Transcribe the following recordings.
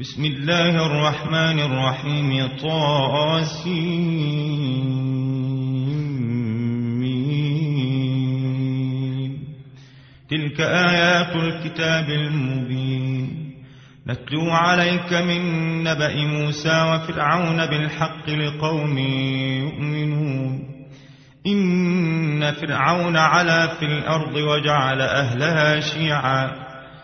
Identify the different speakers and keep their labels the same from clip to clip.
Speaker 1: بسم الله الرحمن الرحيم. طاسين. تلك آيات الكتاب المبين. نتلو عليك من نبأ موسى وفرعون بالحق لقوم يؤمنون. إن فرعون علا في الأرض وجعل أهلها شيعاً.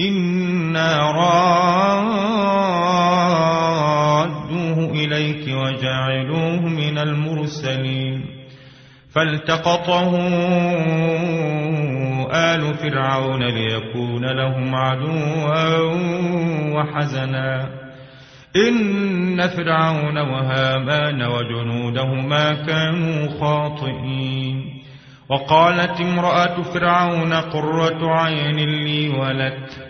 Speaker 1: إنا رادوه إليك وجعلوه من المرسلين فالتقطه آل فرعون ليكون لهم عدوا وحزنا إن فرعون وهامان وجنودهما كانوا خاطئين وقالت امرأة فرعون قرة عين لي ولك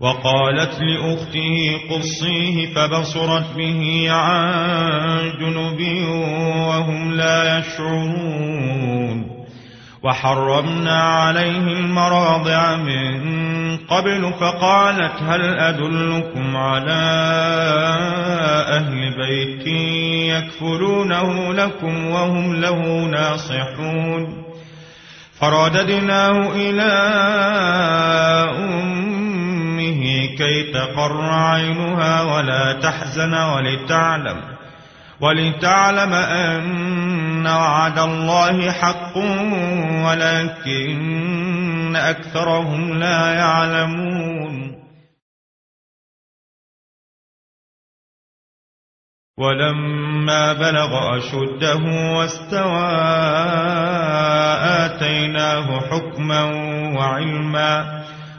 Speaker 1: وقالت لأخته قصيه فبصرت به عن جنب وهم لا يشعرون. وحرمنا عليه المراضع من قبل فقالت هل أدلكم على أهل بيت يكفلونه لكم وهم له ناصحون. فرددناه إلى أم كي تقر عينها ولا تحزن ولتعلم ولتعلم أن وعد الله حق ولكن أكثرهم لا يعلمون ولما بلغ أشده واستوى آتيناه حكما وعلما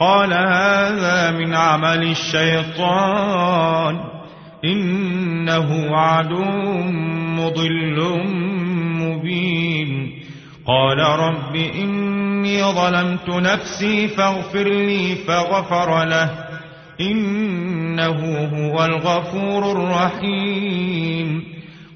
Speaker 1: قال هذا من عمل الشيطان. إنه عدو مضل مبين. قال رب إني ظلمت نفسي فاغفر لي فغفر له. إنه هو الغفور الرحيم.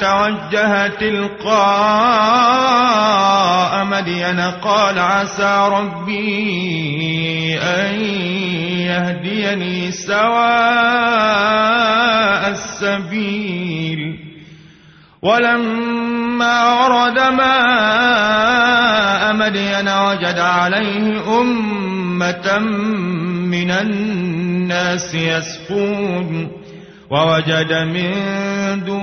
Speaker 1: توجه تلقاء مدين قال عسى ربي أن يهديني سواء السبيل. ولما ورد ماء مدين وجد عليه أمة من الناس يسقون ووجد من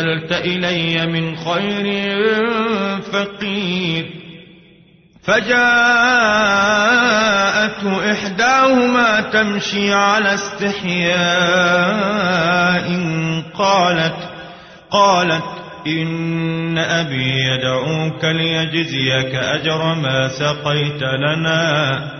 Speaker 1: أنزلت إلي من خير فقير. فجاءته إحداهما تمشي على استحياء قالت قالت إن أبي يدعوك ليجزيك أجر ما سقيت لنا.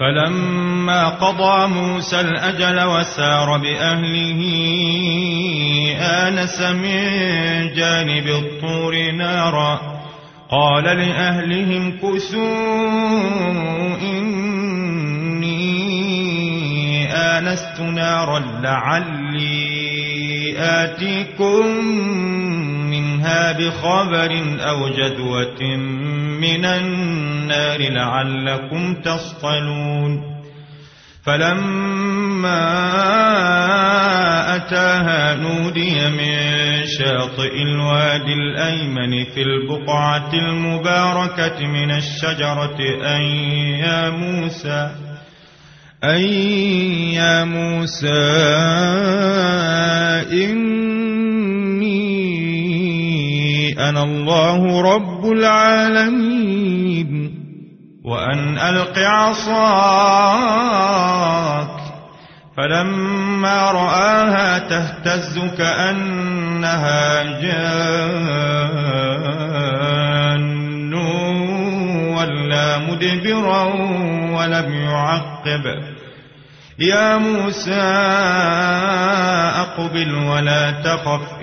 Speaker 1: فلما قضى موسى الأجل وسار بأهله آنس من جانب الطور نارا. قال لأهلهم كسوا إني آنست نارا لعلي آتيكم منها بخبر أو جدوة من النار لعلكم تصطلون. فلما أتاها نودي من شاطئ الوادي الأيمن في البقعة المباركة من الشجرة أن يا موسى أن يا موسى إني أنا الله رب العالمين. وأن ألق عصاك فلما رآها تهتز كأنها جان. ولا مدبرا ولم يعقب. يا موسى أقبل ولا تخف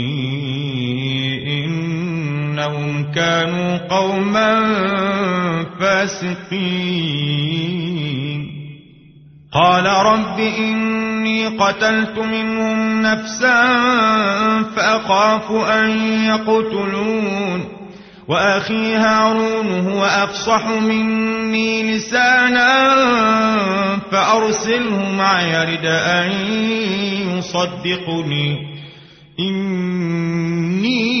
Speaker 1: إنهم كانوا قوما فاسقين. قال رب إني قتلت منهم نفسا فأخاف أن يقتلون. وأخي هارون هو أفصح مني لسانا فأرسله معي يرد أن يصدقني. إني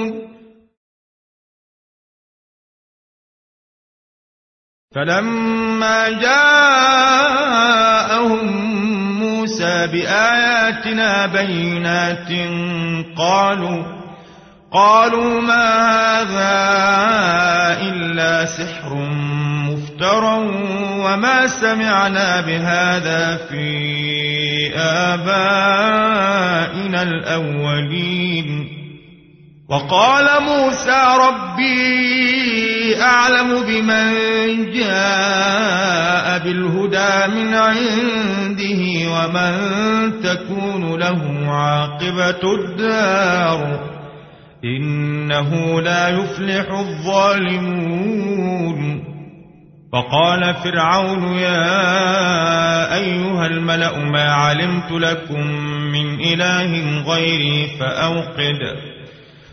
Speaker 1: فلما جاءهم موسى بآياتنا بينات قالوا قالوا ما هذا إلا سحر مفترى وما سمعنا بهذا في آبائنا الأولين. وقال موسى ربي أعلم بمن جاء بالهدى من عنده ومن تكون له عاقبة الدار إنه لا يفلح الظالمون. فقال فرعون يا أيها الملأ ما علمت لكم من إله غيري فأوقد.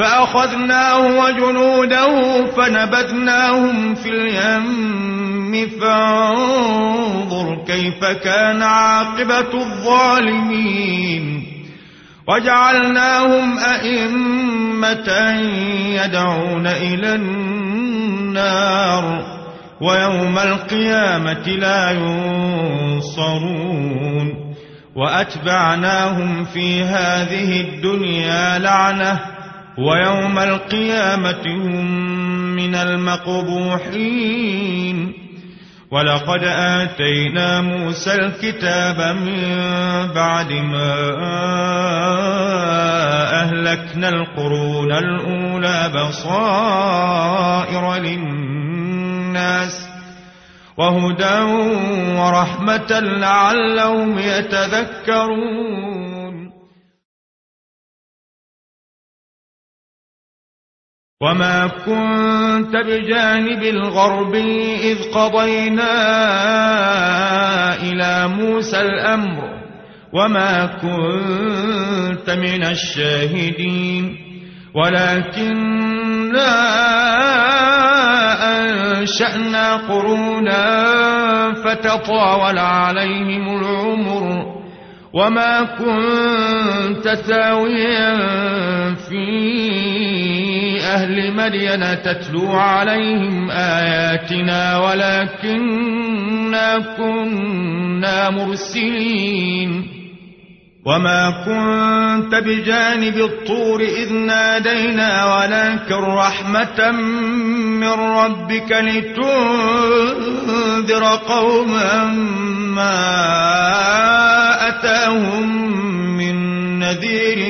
Speaker 1: فأخذناه وجنوده فنبذناهم في اليم فانظر كيف كان عاقبة الظالمين. وجعلناهم أئمة يدعون إلى النار ويوم القيامة لا ينصرون. وأتبعناهم في هذه الدنيا لعنةً ويوم القيامة هم من المقبوحين. ولقد آتينا موسى الكتاب من بعد ما أهلكنا القرون الأولى بصائر للناس وهدى ورحمة لعلهم يتذكرون. وما كنت بجانب الغرب إذ قضينا إلى موسى الأمر وما كنت من الشاهدين ولكننا أنشأنا قرونا فتطاول عليهم العمر وما كنت ثاويا في أهل مدين تتلو عليهم آياتنا ولكننا كنا مرسلين. وما كنت بجانب الطور إذ نادينا ولكن رحمة من ربك لتنذر قوما ما أتاهم من نذير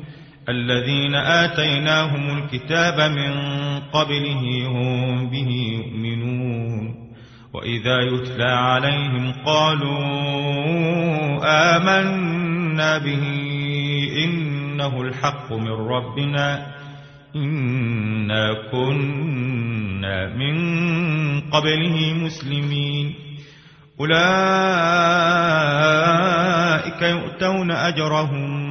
Speaker 1: الذين آتيناهم الكتاب من قبله هم به يؤمنون وإذا يتلى عليهم قالوا آمنا به إنه الحق من ربنا إنا كنا من قبله مسلمين أولئك يؤتون أجرهم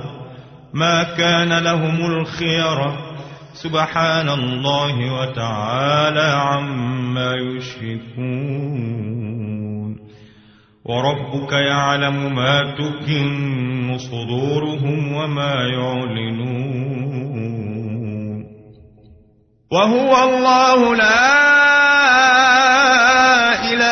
Speaker 1: ما كان لهم الخيرة سبحان الله وتعالى عما يشركون. وربك يعلم ما تكن صدورهم وما يعلنون. وهو الله لا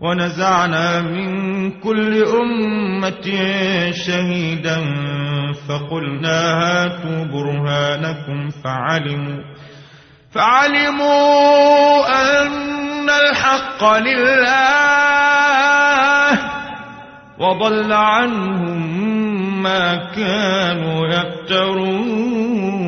Speaker 1: ونزعنا من كل أمة شهيدا فقلنا هاتوا برهانكم فعلموا فعلموا أن الحق لله وضل عنهم ما كانوا يفترون.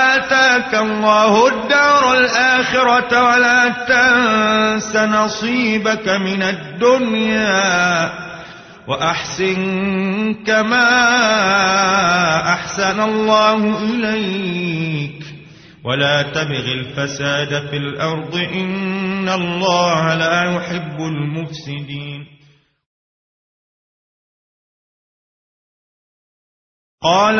Speaker 1: آتاك الله الدار الآخرة ولا تنس نصيبك من الدنيا وأحسن كما أحسن الله إليك. ولا تبغ الفساد في الأرض إن الله لا يحب المفسدين. قال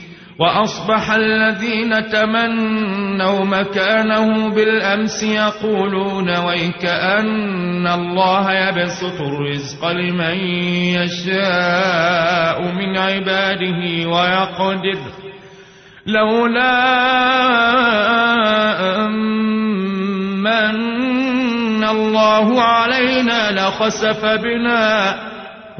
Speaker 1: وأصبح الذين تمنوا مكانه بالأمس يقولون ويك أن الله يبسط الرزق لمن يشاء من عباده ويقدر. لولا أمن الله علينا لخسف بنا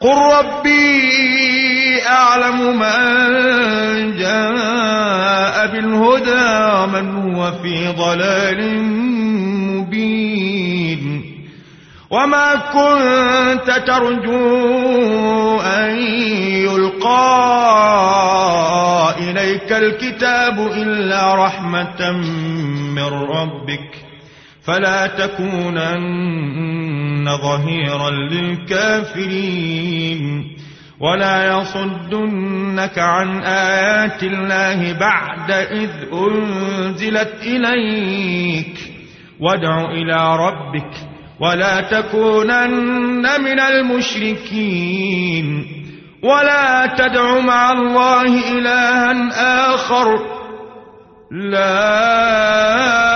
Speaker 1: قل ربي أعلم من جاء بالهدى ومن هو في ضلال مبين وما كنت ترجو أن يلقى إليك الكتاب إلا رحمة من ربك فلا تكونن ظهيرا للكافرين. ولا يصدنك عن آيات الله بعد إذ أنزلت إليك. وادع إلى ربك ولا تكونن من المشركين. ولا تدع مع الله إلها آخر. لا